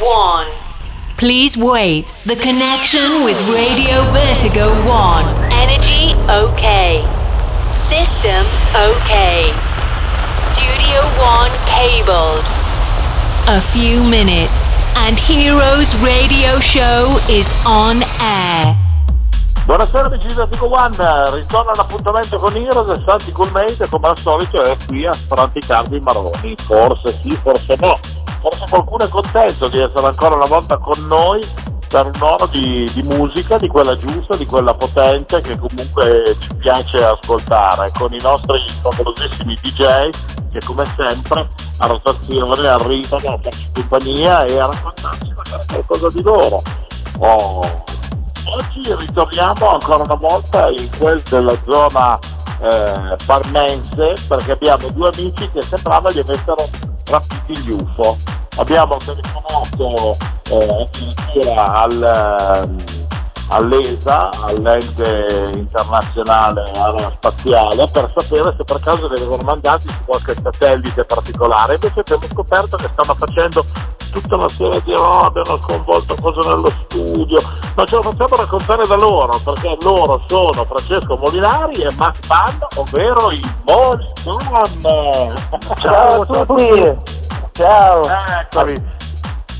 1. Please wait. The connection with Radio Vertigo 1. Energy okay. System okay. Studio 1 cabled. A few minutes and Heroes Radio Show is on air. Buonasera amici di Vertigo One, ritorna l'appuntamento con Heroes e Santi Coolmate come al solito è qui a praticarvi i maroni, forse sì, forse no, forse qualcuno è contento di essere ancora una volta con noi per un'ora di, di musica, di quella giusta, di quella potente che comunque ci piace ascoltare con i nostri favolosissimi DJ che come sempre a rotazione arrivano a farci compagnia e a raccontarci qualcosa di loro. Oh, Oggi ritorniamo ancora una volta in quel della zona eh, parmense perché abbiamo due amici che sembrava gli avessero rapiti gli UFO. Abbiamo telefonato eh, al, all'ESA, all'ente internazionale aerospaziale, per sapere se per caso li avevano mandati su qualche satellite particolare. Invece abbiamo scoperto che stanno facendo tutta una serie di robe, hanno sconvolto cose nello studio, ma ce lo facciamo raccontare da loro, perché loro sono Francesco Molinari e Max Pan, ovvero i Molitan. Ciao a tutti! Ciao! Eccovi,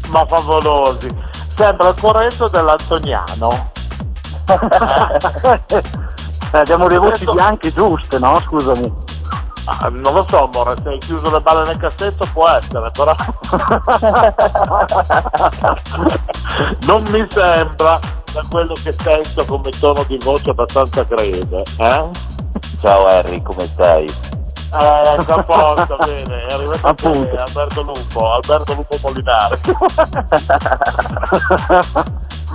ma favolosi. Sembra il corretto dell'Antoniano. Abbiamo le voci bianche giuste, no? Scusami. Ah, non lo so, amore, se hai chiuso le balle nel cassetto può essere, però. non mi sembra da quello che sento come tono di voce abbastanza greve, eh? Ciao Harry, come stai? Eh, posto, bene, è arrivato Appunto. te, Alberto Lupo, Alberto Lupo Molinari.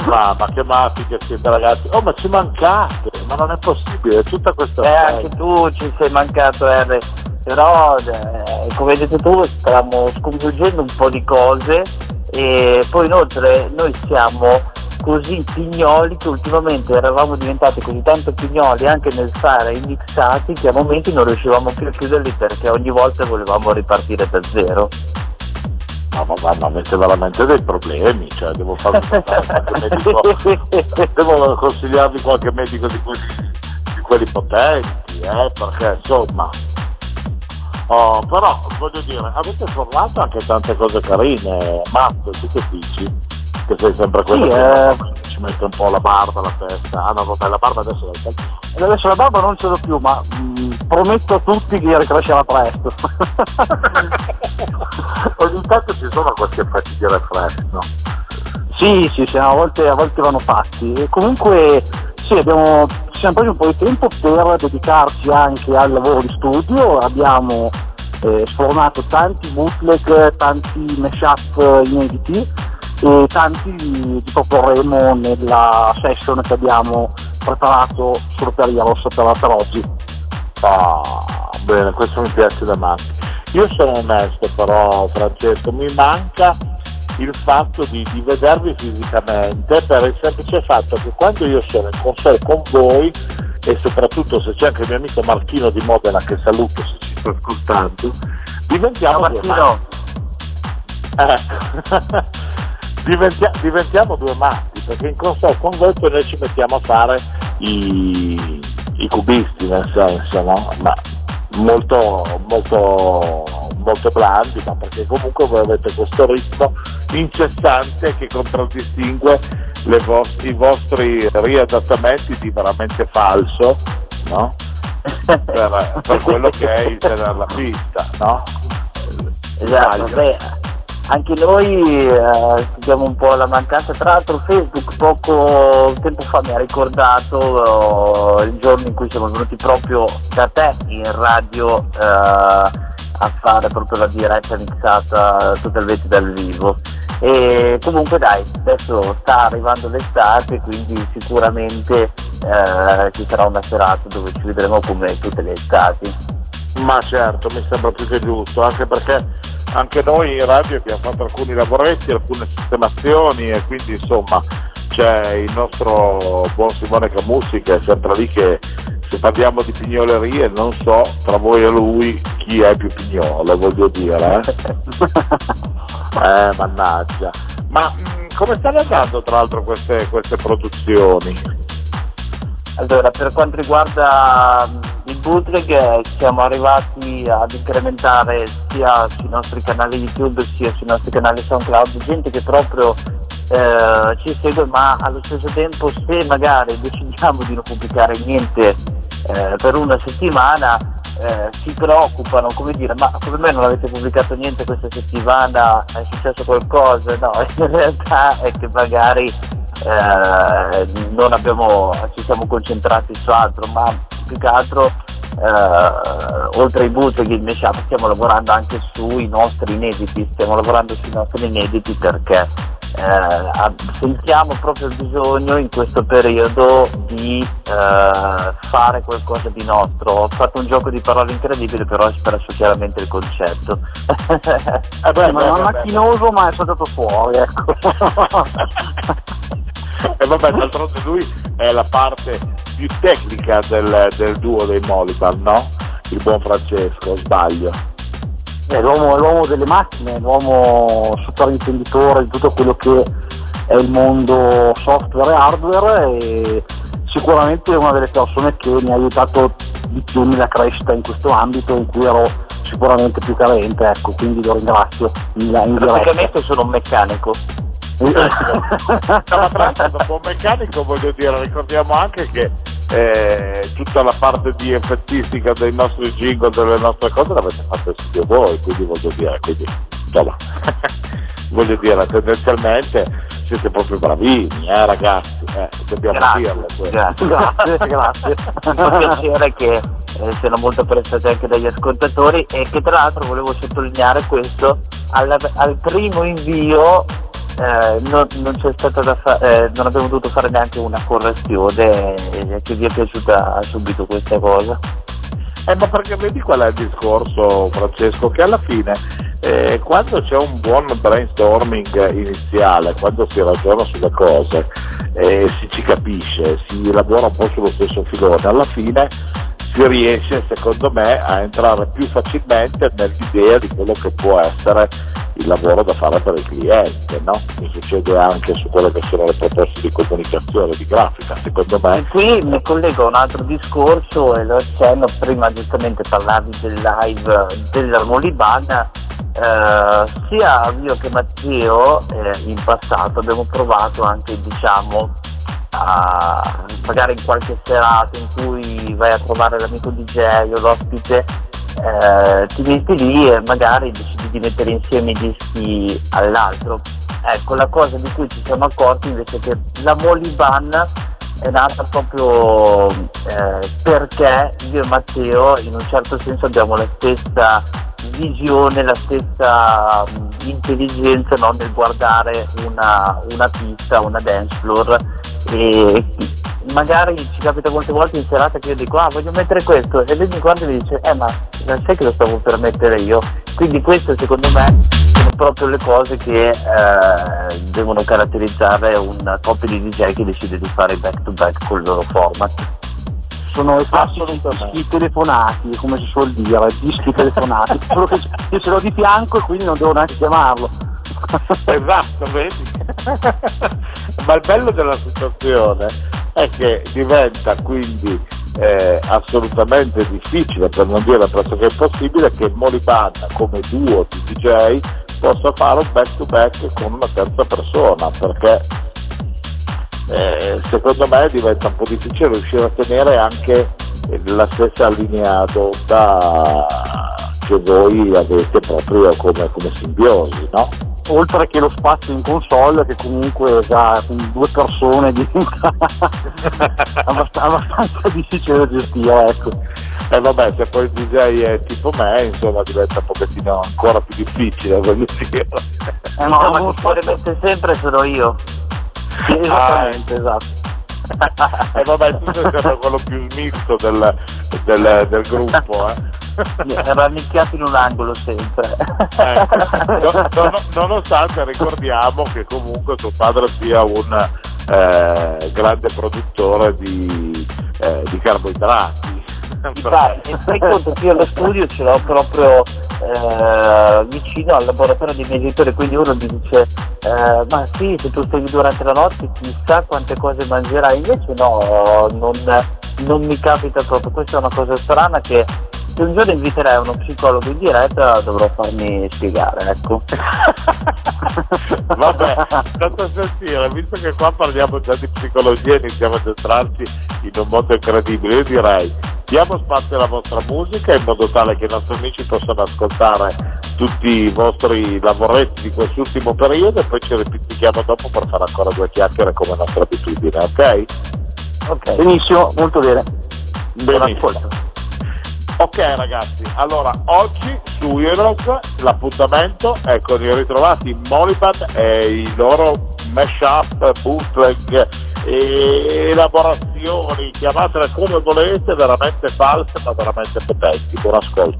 ma, ma che matti che siete ragazzi, oh ma ci mancate, ma non è possibile, tutta questa Eh, gente. anche tu ci sei mancato, R. Però, eh, come hai detto tu, stiamo sconvolgendo un po' di cose e poi inoltre noi siamo così pignoli che ultimamente eravamo diventati così tanto pignoli anche nel fare i mixati che a momenti non riuscivamo più a chiuderli perché ogni volta volevamo ripartire da zero. No, ma, ma, ma avete veramente dei problemi, cioè devo fare qualche medico, devo consigliarvi qualche medico di quelli, di quelli potenti, eh, perché insomma. Oh, però voglio dire, avete formato anche tante cose carine, Matt, tu che dici? Che sei sempre quello Sì, che eh. ci mette un po' la barba, la testa. Ah no, vabbè, la barba adesso è E adesso la barba non ce l'ho più, ma mh, prometto a tutti che ricrescerà presto. Ogni tanto ci sono questi effetti di refresh, Sì, sì, sì, a volte, a volte vanno fatti. E comunque sì, abbiamo, ci siamo presi un po' di tempo per dedicarci anche al lavoro di studio, abbiamo eh, sfornato tanti bootleg, tanti mashup inediti e tanti li proporremo nella session che abbiamo preparato solo per Iaros per, per oggi. Ah, bene, questo mi piace da matti. Io sono onesto però, Francesco, mi manca il fatto di, di vedervi fisicamente per il semplice fatto che quando io sono in console con voi e soprattutto se c'è anche il mio amico Marchino di Modena che saluto se ci sta ascoltando, diventiamo Ciao, Martino. Ecco. Diventia- diventiamo due matti perché in console con voi poi noi ci mettiamo a fare i, i cubisti nel senso no? ma molto molto molto blandi ma perché comunque voi avete questo ritmo incessante che contraddistingue le vos- i vostri riadattamenti di veramente falso no? per, per quello che è il tenere la pista no? Esatto, anche noi eh, sentiamo un po' la mancanza, tra l'altro Facebook poco tempo fa mi ha ricordato eh, il giorno in cui siamo venuti proprio da te in radio eh, a fare proprio la diretta mixata totalmente dal vivo. E comunque dai, adesso sta arrivando l'estate, quindi sicuramente eh, ci sarà una serata dove ci vedremo come tutte le estati. Ma certo, mi sembra più che giusto, anche perché anche noi in radio abbiamo fatto alcuni lavoretti, alcune sistemazioni e quindi insomma c'è il nostro buon Simone Camussi che è sempre lì che se parliamo di pignolerie non so tra voi e lui chi è più pignolo, voglio dire. Eh, eh mannaggia. Ma mh, come stanno andando tra l'altro queste, queste produzioni? Allora, per quanto riguarda il bootleg siamo arrivati ad incrementare sia sui nostri canali YouTube sia sui nostri canali SoundCloud gente che proprio eh, ci segue ma allo stesso tempo se magari decidiamo di non pubblicare niente eh, per una settimana eh, si preoccupano, come dire, ma come me non avete pubblicato niente questa settimana, è successo qualcosa? No, in realtà è che magari eh, non abbiamo, ci siamo concentrati su altro, ma più che altro eh, oltre ai bootleg il mashup stiamo lavorando anche sui nostri inediti, stiamo lavorando sui nostri inediti perché eh, sentiamo proprio il bisogno in questo periodo di eh, fare qualcosa di nostro. Ho fatto un gioco di parole incredibile, però ho espresso chiaramente il concetto. eh beh, ma non macchinoso, ma è saltato fuori, ecco. e vabbè, d'altronde lui è la parte più tecnica del, del duo dei Moliban, no? Il buon Francesco, sbaglio. È l'uomo, è l'uomo, delle macchine, l'uomo super intenditore di tutto quello che è il mondo software e hardware e sicuramente è una delle persone che mi ha aiutato di più nella crescita in questo ambito in cui ero sicuramente più carente, ecco, quindi lo ringrazio. In, in Praticamente sono un meccanico. Tra l'altro dopo un meccanico voglio dire, ricordiamo anche che eh, tutta la parte di effettistica dei nostri jingle, delle nostre cose l'avete fatta studio voi, quindi voglio dire, quindi insomma, voglio dire, tendenzialmente siete proprio bravini, eh ragazzi, eh, dobbiamo grazie, dirlo. Grazie, grazie, grazie. Fa piacere che eh, siano molto apprezzati anche dagli ascoltatori e che tra l'altro volevo sottolineare questo, al, al primo invio eh, non, non, fa- eh, non abbiamo dovuto fare neanche una correzione eh, che vi è piaciuta subito questa cosa. Eh, ma perché vedi qual è il discorso, Francesco? Che alla fine, eh, quando c'è un buon brainstorming iniziale, quando si ragiona sulle cose, eh, si ci capisce, si lavora un po' sullo stesso filone, alla fine si riesce, secondo me, a entrare più facilmente nell'idea di quello che può essere il lavoro da fare per il cliente, no? Mi succede anche su quelle che sono le proposte di comunicazione, di grafica, secondo me. E qui mi collego a un altro discorso e lo accenno, prima giustamente parlavi del live della Molibana, eh, sia io che Matteo eh, in passato abbiamo provato anche diciamo a, magari in qualche serata in cui vai a trovare l'amico DJ o l'ospite eh, ti metti lì e magari decidi di mettere insieme i dischi all'altro. Ecco, la cosa di cui ci siamo accorti invece è che la Moliban è nata proprio eh, perché io e Matteo in un certo senso abbiamo la stessa visione, la stessa um, intelligenza no, nel guardare una, una pista, una dance floor e magari ci capita molte volte in serata che io dico ah voglio mettere questo. E lui mi guarda e mi dice eh ma non sai che lo stavo per mettere io? Quindi queste secondo me sono proprio le cose che eh, devono caratterizzare un coppia di DJ che decide di fare back to back con il loro format. Sono i classici dischi telefonati, come si suol dire, dischi telefonati, solo che io ce l'ho di fianco e quindi non devo neanche chiamarlo. esatto, vedi? Ma il bello della situazione è che diventa quindi eh, assolutamente difficile, per non dire pressoché impossibile, che Moliban come duo di DJ possa fare un back to back con una terza persona, perché eh, secondo me diventa un po' difficile riuscire a tenere anche la stessa linea d'onda che voi avete proprio come, come simbiosi, no? Oltre che lo spazio in console che comunque già con due persone diventa abbastanza, difficile da gestire ecco. E eh vabbè se poi il DJ è tipo me insomma diventa un pochettino ancora più difficile voglio dire. Eh no, ma chi mette sempre sono io. Sì, esattamente ah, esatto. E eh, vabbè tu sei sempre quello più smisto del, del, del gruppo eh era nicchiato in un angolo sempre. Eh, no, no, nonostante ricordiamo che comunque suo padre sia un eh, grande produttore di, eh, di carboidrati. Infatti, fai conto che io allo studio ce l'ho proprio eh, vicino al laboratorio dei miei genitori, quindi uno mi dice eh, ma sì, se tu stai durante la notte chissà quante cose mangerai, invece no, non, non mi capita proprio, questa è una cosa strana che se un giorno inviterai uno psicologo in diretta dovrò farmi spiegare, ecco. Vabbè, tanto sentire, visto che qua parliamo già di psicologia e iniziamo ad entrarci in un mondo incredibile, io direi diamo spazio alla vostra musica in modo tale che i nostri amici possano ascoltare tutti i vostri lavoretti di quest'ultimo periodo e poi ci ripetiamo dopo per fare ancora due chiacchiere come nostra abitudine, ok? Ok. Benissimo, molto bene. Benissimo. Ok ragazzi, allora oggi su Heroes l'appuntamento è con i ritrovati Molibad e i loro mashup, bootleg, elaborazioni, chiamatele come volete, veramente false ma veramente potenti. Buon ascolto.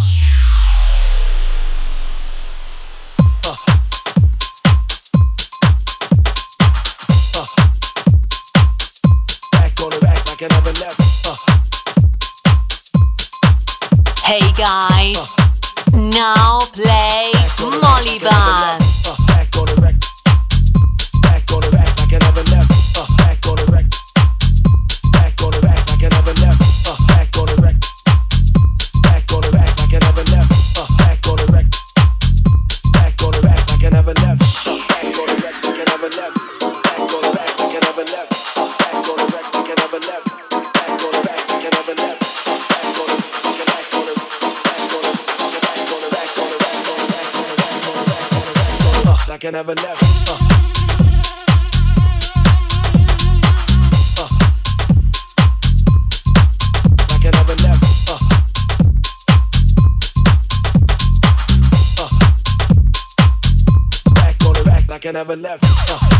guy. I never left. Uh. Uh. I never left. Uh.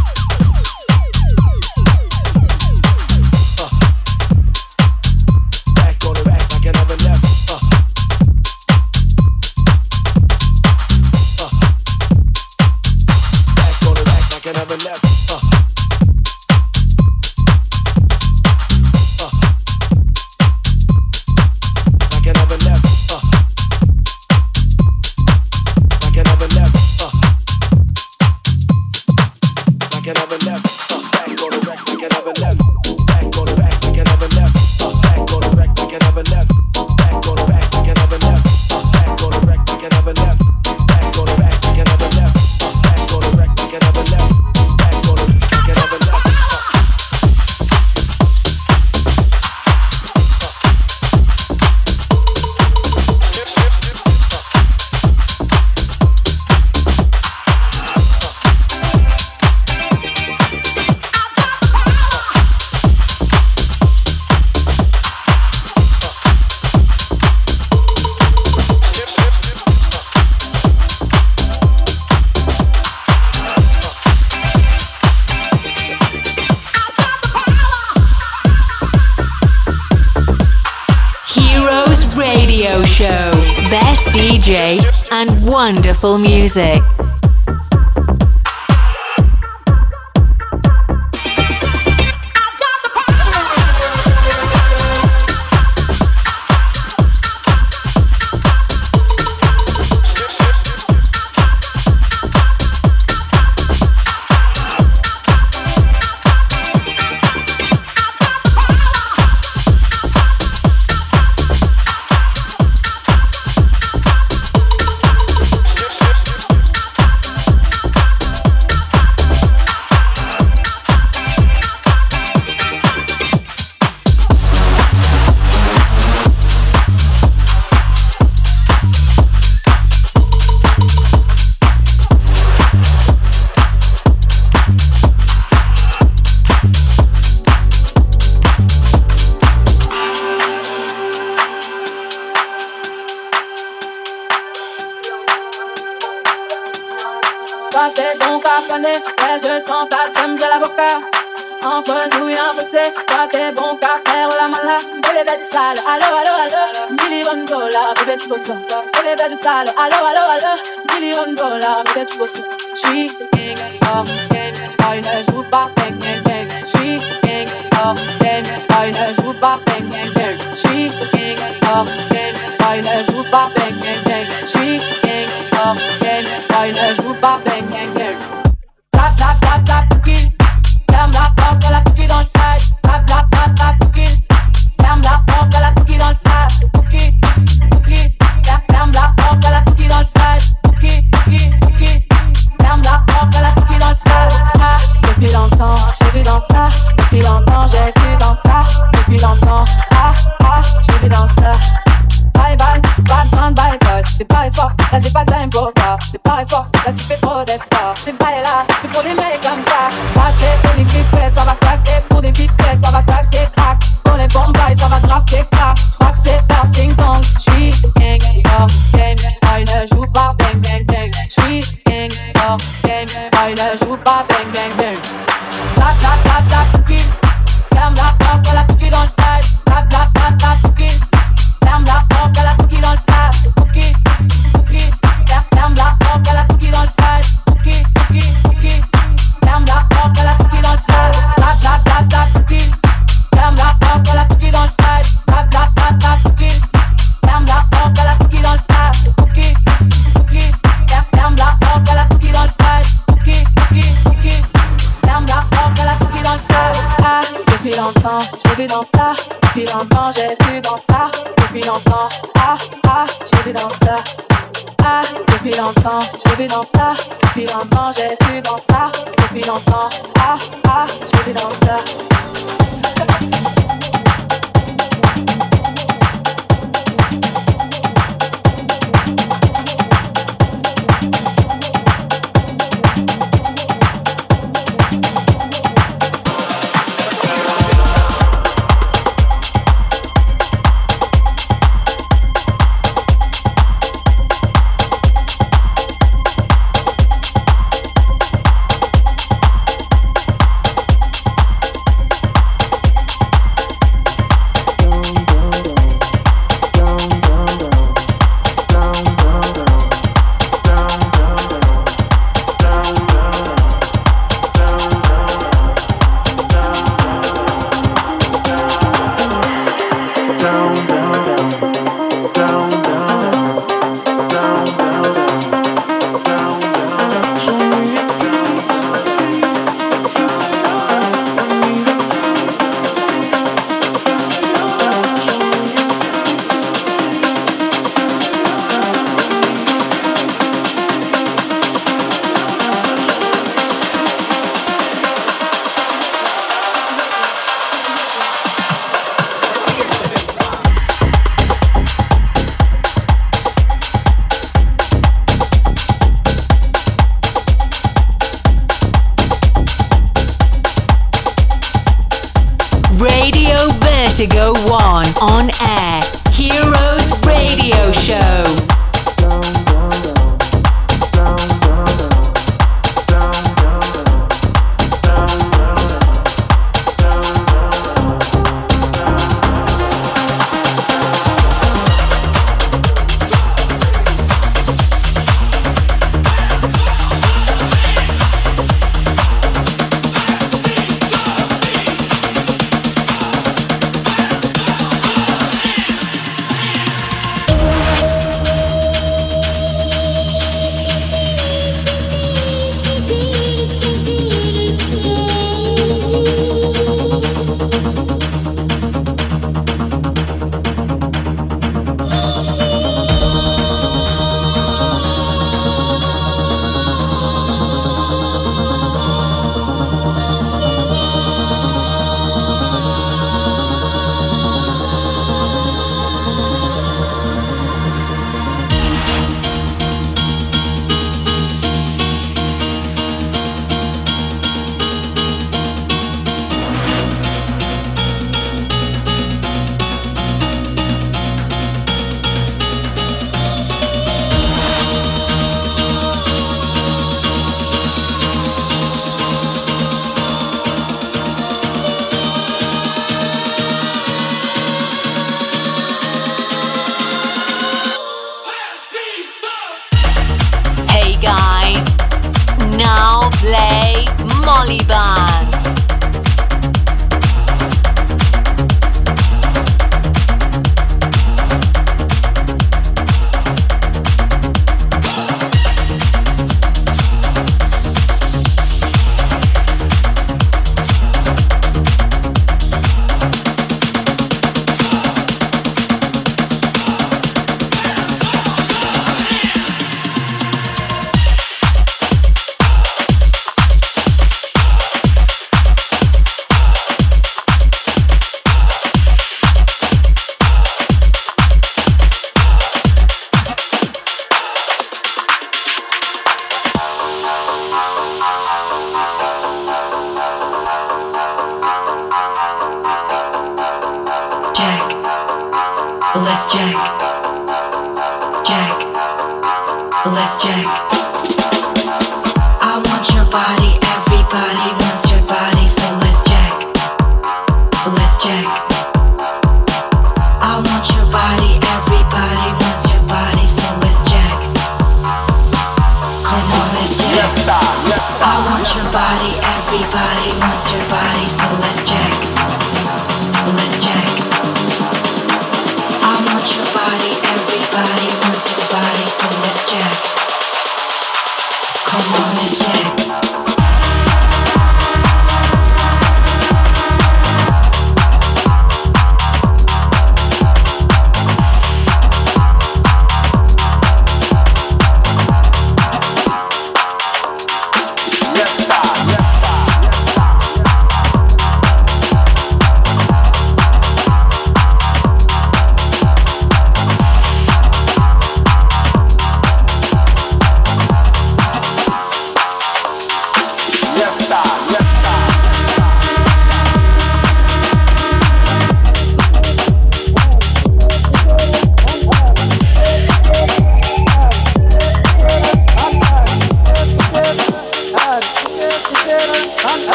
Music. Allo, allo, allo, million dollars, mais d'être aussi. J'suis gang of game, boy ne joue pas bang bang. J'suis gang of game, boy ne joue pas bang bang. J'suis gang of game, boy ne joue pas bang bang bang. J'suis gang of game, boy ne joue pas bang bang bang. Tap. Ferme la porte, la kill dans le side.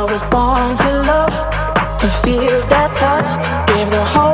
I was born to love, to feel that touch, give the whole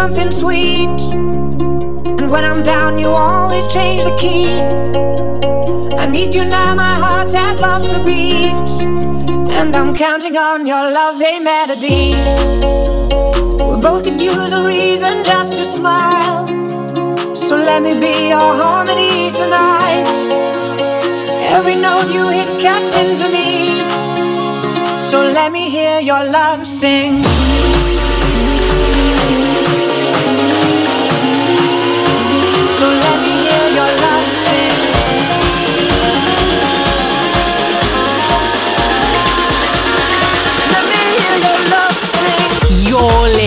something sweet. And when I'm down, you always change the key. I need you now, my heart has lost the beat. And I'm counting on your love, a melody. We both could use a reason just to smile. So let me be your harmony tonight. Every note you hit cuts into me. So let me hear your love sing.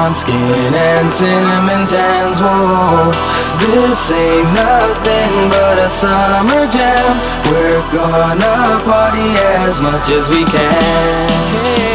blonde skin and cinnamon tans. Whoa, this ain't nothing but a summer jam. We're gonna party as much as we can.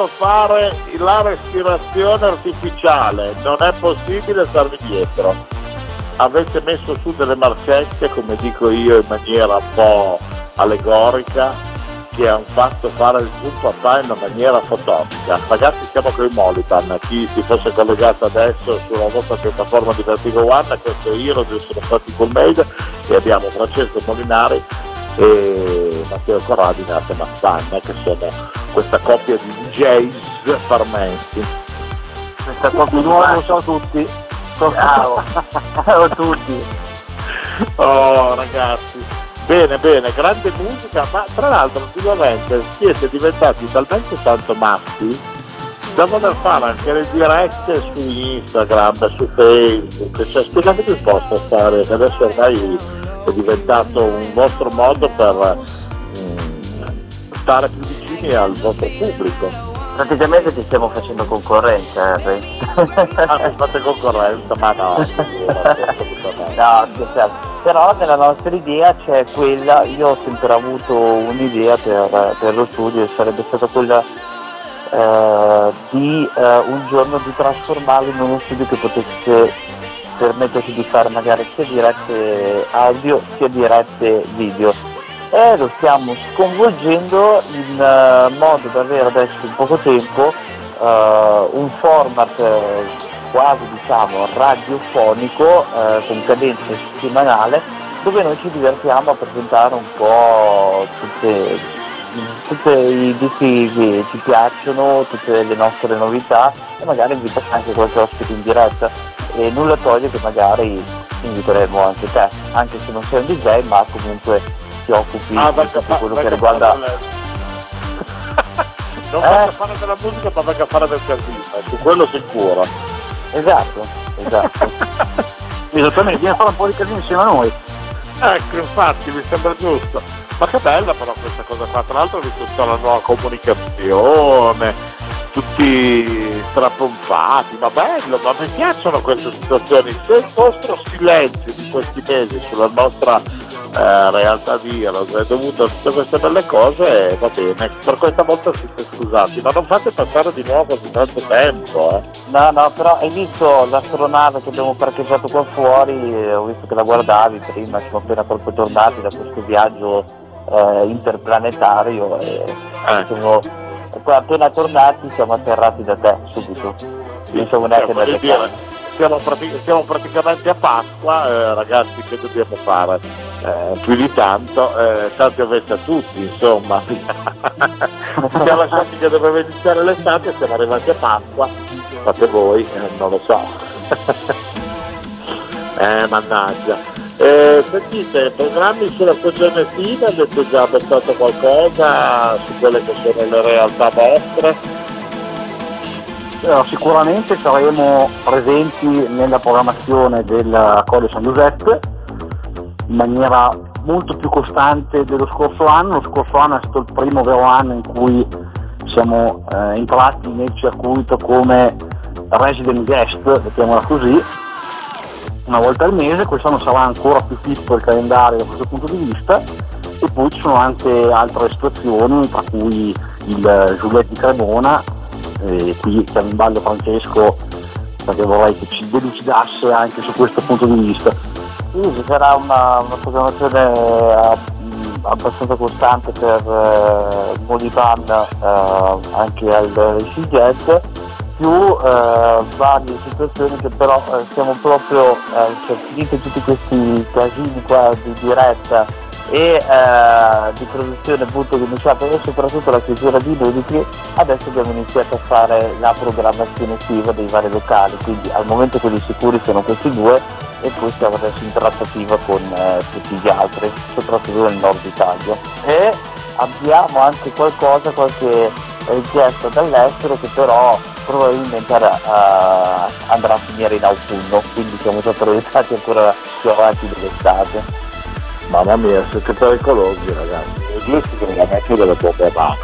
Dovuto fare la respirazione artificiale, non è possibile starvi dietro. Avete messo su delle marcette, come dico io in maniera un po' allegorica, che hanno fatto fare il zoom papà in una maniera fotonica. Ragazzi, siamo con i Molitan, chi si fosse collegato adesso sulla vostra piattaforma di Vertigo One, questo è Hero, io sono stati con Made e abbiamo Francesco Molinari e Matteo Corradi e Arte Mazzagna che sono questa coppia di DJs farmenti. Questa coppia nuova, ciao a tutti. Ciao. ciao a tutti. Oh ragazzi, bene bene, grande musica, ma tra l'altro ultimamente siete diventati talmente tanto matti da voler fare anche le dirette su Instagram, su Facebook, cioè spiegatemi un po' sta storia che adesso ormai è diventato un vostro modo per mm, stare più vicini al vostro pubblico. Praticamente ti stiamo facendo concorrenza, Henry. Ah, mi fate concorrenza, ma no. no, scherziamo. Però nella nostra idea c'è quella, io ho sempre avuto un'idea per, per lo studio, sarebbe stata quella eh, di eh, un giorno di trasformarlo in uno studio che potesse permetterci di fare magari sia dirette audio sia dirette video e lo stiamo sconvolgendo in eh, modo da avere adesso in poco tempo eh, un format eh, quasi diciamo radiofonico con cadenza settimanale dove noi ci divertiamo a presentare un po' tutte, tutti i dischi che ci piacciono, tutte le nostre novità e magari invitare anche qualche ospite in diretta. E nulla toglie che magari inviteremo anche te, anche se non sei un DJ ma comunque ti occupi Ah, di tutto quello che riguarda non Eh? faccio fare della musica ma a fare del casino, su quello sicuro. Esatto, esatto. Esattamente, vieni a fare un po' di casino insieme a noi. Ecco, infatti, mi sembra giusto. Ma che bella però questa cosa qua, tra l'altro ho visto tutta la nuova comunicazione, tutti strapompati, ma bello, ma mi piacciono queste situazioni. Se il vostro silenzio di questi mesi sulla nostra eh, realtà di Heroes è dovuto a tutte queste belle cose, va bene, per questa volta siete scusati, ma non fate passare di nuovo così tanto tempo, eh. No, no, però hai visto l'astronave che abbiamo parcheggiato qua fuori, eh, ho visto che la guardavi prima, siamo appena proprio tornati da questo viaggio eh, interplanetario e siamo poi appena tornati siamo atterrati da te subito. Non siamo neanche Eh, voglio andati a dire, casa. siamo, prati- siamo praticamente a Pasqua, eh, ragazzi, che dobbiamo fare? Eh, più di tanto, eh, tanti avete a tutti, insomma. Siamo lasciati che doveva iniziare l'estate, siamo arrivati a Pasqua, fate voi, eh, non lo so. eh, mannaggia. Eh, sentite, programmi sulla stagione estiva, avete già pensato qualcosa su quelle che sono le realtà vostre? Allora, sicuramente saremo presenti nella programmazione del Colle San Giuseppe in maniera molto più costante dello scorso anno. Lo scorso anno è stato il primo vero anno in cui siamo eh, entrati nel circuito come resident guest, mettiamola così, una volta al mese, quest'anno sarà ancora più fitto il calendario da questo punto di vista e poi ci sono anche altre situazioni, tra cui il Giulietto di Cremona, e qui chiamo in ballo Francesco perché vorrei che ci delucidasse anche su questo punto di vista. Sì, ci sarà una, programmazione a, abbastanza costante per eh, Molipan eh, anche al Jazz più eh, varie situazioni che però eh, siamo proprio eh, cioè, finiti tutti questi casini qua di diretta e eh, di produzione appunto che iniziato e soprattutto la chiusura di inediti adesso abbiamo iniziato a fare la programmazione estiva dei vari locali quindi al momento quelli sicuri sono questi due e poi siamo adesso in trattativa con eh, tutti gli altri soprattutto nel nord Italia. E abbiamo anche qualcosa qualche richiesta dall'estero che però probabilmente uh, andrà a finire in autunno quindi siamo già proiettati ancora più avanti dell'estate. Mamma mia, siete pericolosi ragazzi, i due si veramente delle bombe a mano.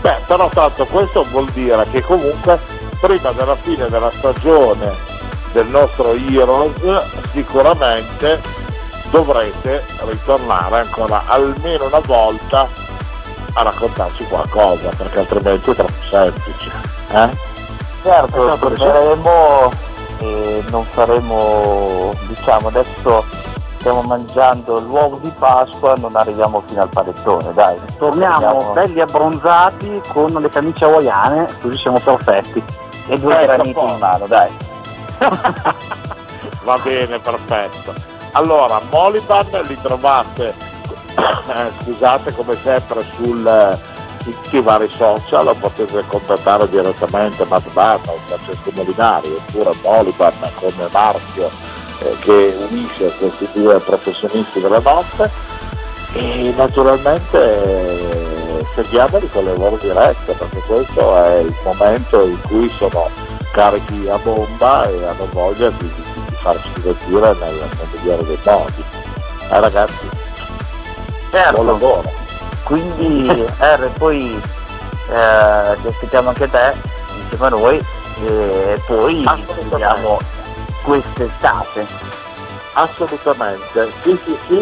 Beh, però tanto questo vuol dire che comunque prima della fine della stagione del nostro Heroes sicuramente dovrete ritornare ancora almeno una volta a raccontarci qualcosa, perché altrimenti è troppo semplice. Eh? Certo, torneremo e non faremo, diciamo, adesso stiamo mangiando l'uovo di Pasqua, non arriviamo fino al panettone, dai. Torniamo Andiamo- belli abbronzati con le camicie hawaiane, così siamo perfetti. E due Ecco, graniti in mano, dai. Va bene, perfetto. Allora, Moliban li trovate, scusate, come sempre sul, eh, i vari social, lo potete contattare direttamente Matt Barno, Francesco Molinari, oppure Moliban come marchio eh, che unisce questi due professionisti della notte e naturalmente eh, seguiamoli con le loro dirette perché questo è il momento in cui sono carichi a bomba e hanno voglia di, di- di farci divertire nel, nel migliore dei modi. Eh ragazzi, Certo. buon lavoro. Quindi R poi eh, ti aspettiamo anche te insieme a noi e poi ci vediamo quest'estate. Assolutamente, sì sì sì,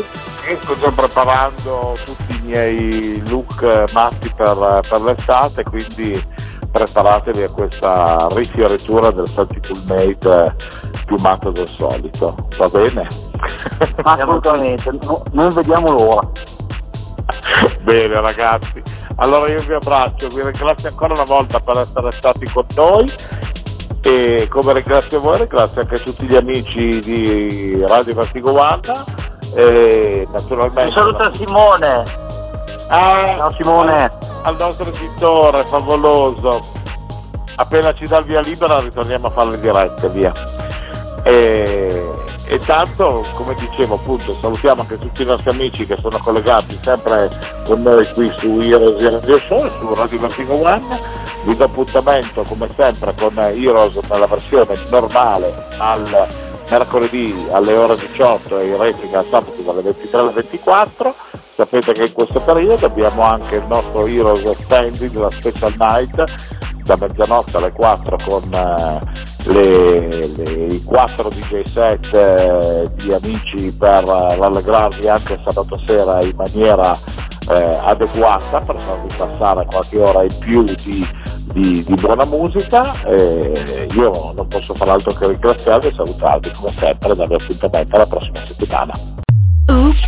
io sto già preparando tutti i miei look matti per, per l'estate, quindi preparatevi a questa rifioritura del Santi Mate eh, più matto del solito, va bene? Assolutamente, no- non vediamo l'ora. Bene ragazzi, allora io vi abbraccio, vi ringrazio ancora una volta per essere stati con noi e come ringrazio voi ringrazio anche tutti gli amici di Radio Vertigo One e naturalmente Un saluto a Simone. Ah, Ciao Simone. al nostro editore favoloso. Appena ci dà il via libera ritorniamo a fare le dirette via. E, e tanto come dicevo appunto salutiamo anche tutti i nostri amici che sono collegati sempre con noi qui su Heroes Radio Show su Radio Vertigo One. Vi do appuntamento come sempre con Heroes nella versione normale al mercoledì alle ore 18 e in replica sabato dalle 23 alle 24 sapete che in questo periodo abbiamo anche il nostro Heroes Extended, la Special Night da mezzanotte alle 4 con eh, le- le- i 4 DJ set eh, di amici per eh, rallegrarvi anche sabato sera in maniera eh, adeguata per farvi passare qualche ora in più di, di- di buona musica e io non posso fare altro che ringraziarvi e salutarvi come sempre e darvi appuntamento alla prossima settimana. Oops,